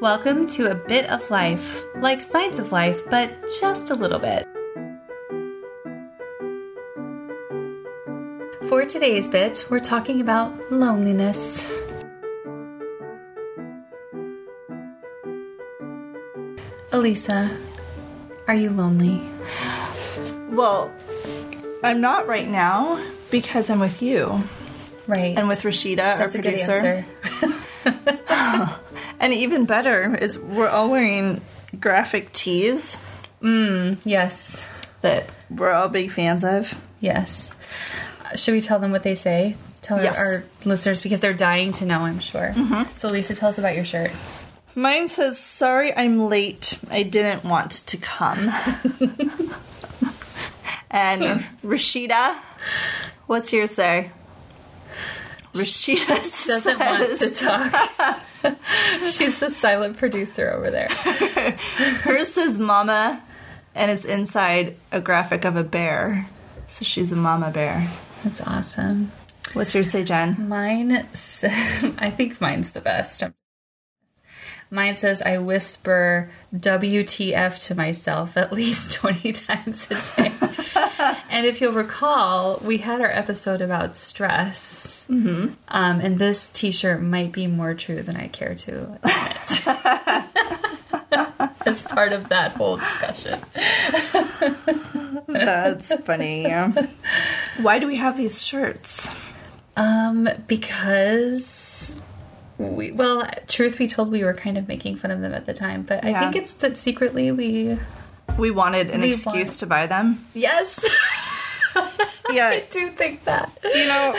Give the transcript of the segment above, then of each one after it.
Welcome to a bit of life, like Science of Life, but just a little bit. For today's bit, we're talking about loneliness. Elisa, are you lonely? Well, I'm not right now because I'm with you Right. and with Rashida, That's our producer. And even better is we're all wearing graphic tees mm, Yes. that we're all big fans of. Yes. Uh, should we tell them what they say? Tell Yes. our listeners because they're dying to know, I'm sure. Mm-hmm. So, Lisa, tell us about your shirt. Mine says, "Sorry, I'm late. I didn't want to come." and hmm. Rashida, what's yours say? Rashida Doesn't want to talk. She's the silent producer over there. hers says "Mama," and it's inside a graphic of a bear. So she's a mama bear. That's awesome. What's yours say, Jenn? Mine, I think mine's the best. Mine says, I whisper WTF to myself at least 20 times a day. and if you'll recall, we had our episode about stress. Mm-hmm. Um, and this t shirt might be more true than I care to admit. As part of that whole discussion. That's funny. Why do we have these shirts? Um, because we well, truth be told, we were kind of making fun of them at the time, but I think it's that secretly we We wanted an We excuse want- to buy them. yes, Yeah, I do think that. you know,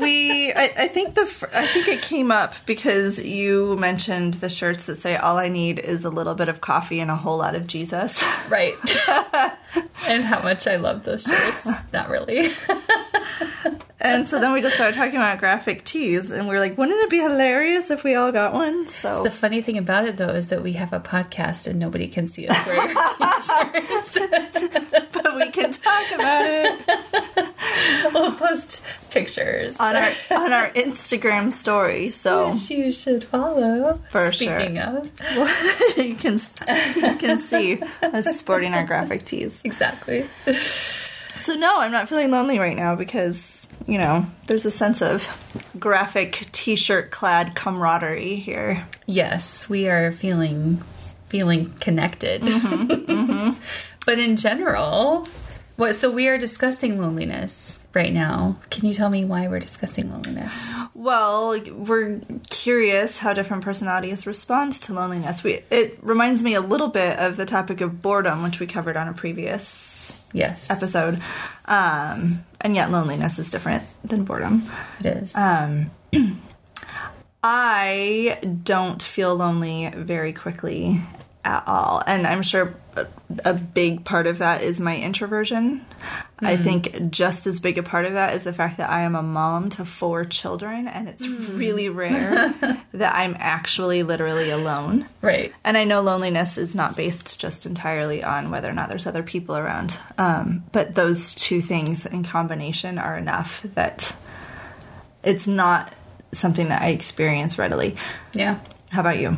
we. I, I think the. I think it came up because you mentioned the shirts that say "All I need is a little bit of coffee and a whole lot of Jesus." Right. and how much I love those shirts. Not really. And so then we just started talking about graphic tees, and we were like, "Wouldn't it be hilarious if we all got one?" So The funny thing about it though is that we have a podcast and nobody can see us wearing our t-shirts. but we can talk about it we'll post pictures. on our on our Instagram story. So Which you should follow. For sure. Speaking of. you can you can see us sporting our graphic tees. Exactly. So no, I'm not feeling lonely right now because you know there's a sense of graphic T-shirt clad camaraderie here. Yes, we are feeling feeling connected. Mm-hmm, mm-hmm. But in general, what so we are discussing loneliness right now. Can you tell me why we're discussing loneliness? Well, we're curious how different personalities respond to loneliness. We it reminds me a little bit of the topic of boredom, which we covered on a previous Yes. episode. Um, and yet, loneliness is different than boredom. It is. Um, I don't feel lonely very quickly at all. And I'm sure a, a big part of that is my introversion. I think just as big a part of that is the fact that I am a mom to four children, and it's really rare that I'm actually literally alone. right. And I know loneliness is not based just entirely on whether or not there's other people around. Um, but those two things in combination are enough that it's not something that I experience readily. Yeah. How about you?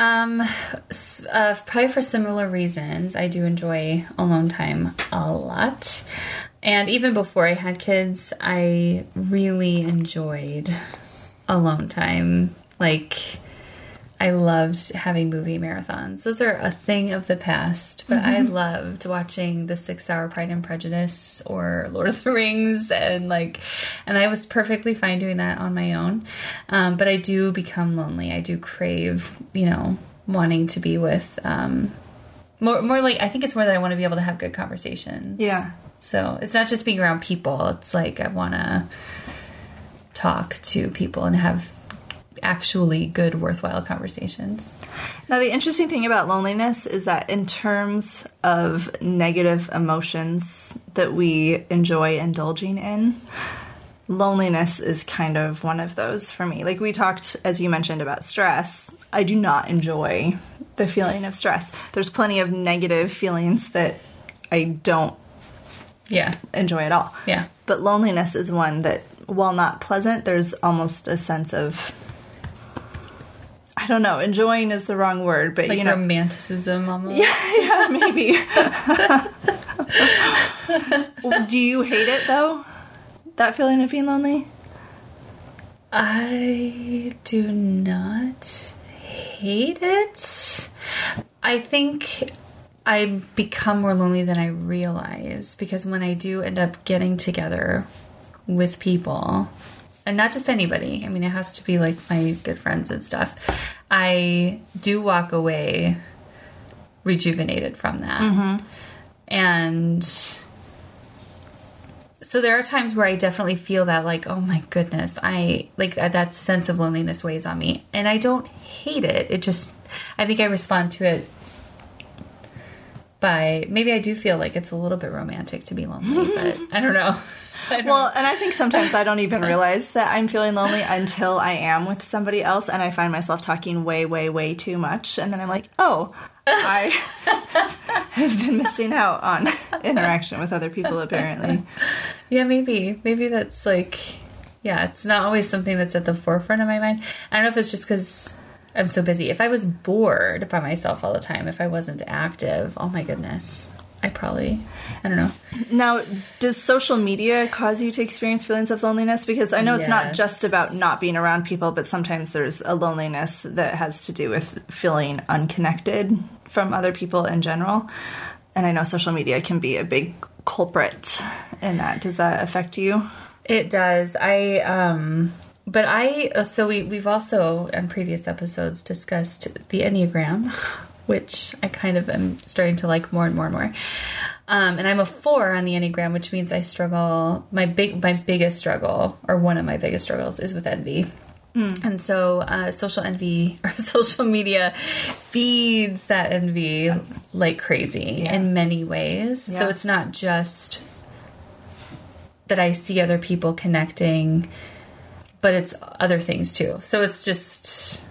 Um, uh, probably for similar reasons. I do enjoy alone time a lot. And even before I had kids, I really enjoyed alone time. Like, I loved having movie marathons. Those are a thing of the past, but I loved watching the six hour Pride and Prejudice or Lord of the Rings and like, and I was perfectly fine doing that on my own. Um, but I do become lonely. I do crave, you know, wanting to be with, um, more, more like, I think it's more that I want to be able to have good conversations. Yeah. So it's not just being around people. It's like I want to talk to people and have actually good, worthwhile conversations. Now, the interesting thing about loneliness is that, in terms of negative emotions that we enjoy indulging in, loneliness is kind of one of those for me. Like we talked, as you mentioned, about stress. I do not enjoy the feeling of stress. There's plenty of negative feelings that I don't Yeah. enjoy at all. Yeah. But loneliness is one that, while not pleasant, there's almost a sense of. I don't know. Enjoying is the wrong word, but Like you know, romanticism almost. yeah, maybe. Do you hate it though? That feeling of being lonely? I do not hate it. I think I become more lonely than I realize because when I do end up getting together with people, and not just anybody, I mean, it has to be like my good friends and stuff, I do walk away rejuvenated from that. Mm-hmm. And so there are times where I definitely feel that like, oh my goodness, I like that, that sense of loneliness weighs on me. And I don't hate it. It just I think I respond to it by maybe I do feel like it's a little bit romantic to be lonely, but I don't know. I don't Well, and I think sometimes I don't even realize that I'm feeling lonely until I am with somebody else and I find myself talking way, way, way too much. And then I'm like, oh, I have been missing out on interaction with other people, apparently. Yeah, maybe. Maybe that's like, yeah, it's not always something that's at the forefront of my mind. I don't know if it's just because I'm so busy. If I was bored by myself all the time, if I wasn't active, oh my goodness, I probably, I don't know. Now, does social media cause you to experience feelings of loneliness? Because I know it's not just about not being around people, but sometimes there's a loneliness that has to do with feeling unconnected from other people in general. And I know social media can be a big culprit in that. Does that affect you? It does. I um but I so we we've also in previous episodes discussed the Enneagram, which I kind of am starting to like more and more and more. Um, and I'm a four on the Enneagram, which means I struggle. My big, my biggest struggle, or one of my biggest struggles, is with envy. And so, uh, social envy or social media feeds that envy like crazy Yeah. in many ways. So it's not just that I see other people connecting, but it's other things too. So it's just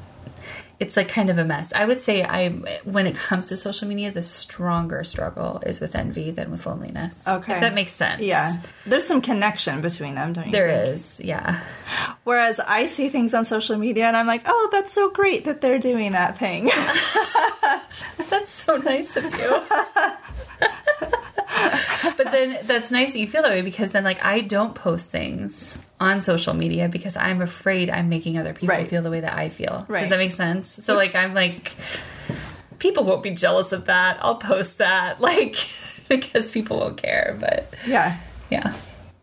it's like kind of a mess. I would say I when it comes to social media, the stronger struggle is with envy than with loneliness. Okay. If that makes sense. Yeah. There's some connection between them, don't you There think? is, yeah. Whereas I see things on social media and I'm like, oh, that's so great that they're doing that thing. That's so nice of you. but then that's nice that you feel that way because then like I don't post things on social media because I'm afraid I'm making other people Right. feel the way that I feel. Right. Does that make sense? So like I'm like people won't be jealous of that. I'll post that like because people won't care, but yeah. yeah.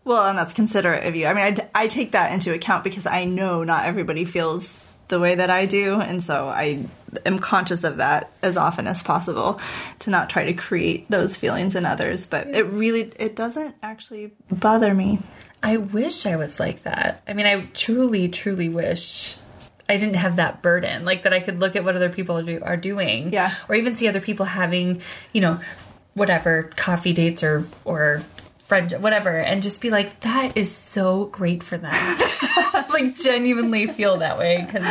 Well, and that's considerate of you. I mean, I, I take that into account because I know not everybody feels the way that I do. And so I am conscious of that as often as possible to not try to create those feelings in others. But it really, it doesn't actually bother me. I wish I was like that. I mean, I truly, truly wish I didn't have that burden. Like that I could look at what other people are, do, are doing. Yeah. Or even see other people having, you know, whatever coffee dates or or friend whatever, and just be like, that is so great for them. like genuinely feel that way because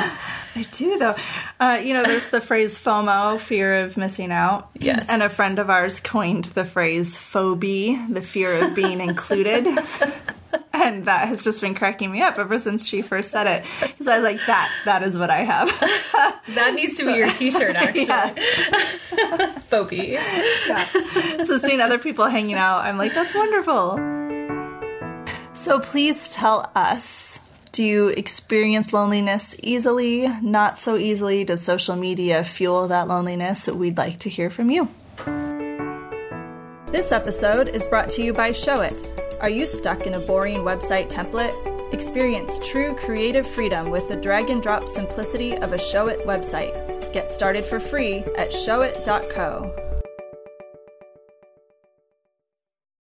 I do, though. Uh, you know, there's the phrase FOMO, fear of missing out. Yes. And a friend of ours coined the phrase phobie, the fear of being included. and that has just been cracking me up ever since she first said it. Because I was like, that, that is what I have. that needs to be your T-shirt. Actually, Yeah. phobia. Yeah. So seeing other people hanging out, I'm like, that's wonderful. So please tell us do you experience loneliness easily? Not so easily? Does social media fuel that loneliness? We'd like to hear from you. This episode is brought to you by Showit. Are you stuck in a boring website template? Experience true creative freedom with the drag and drop simplicity of a Showit website. Get started for free at showit.co.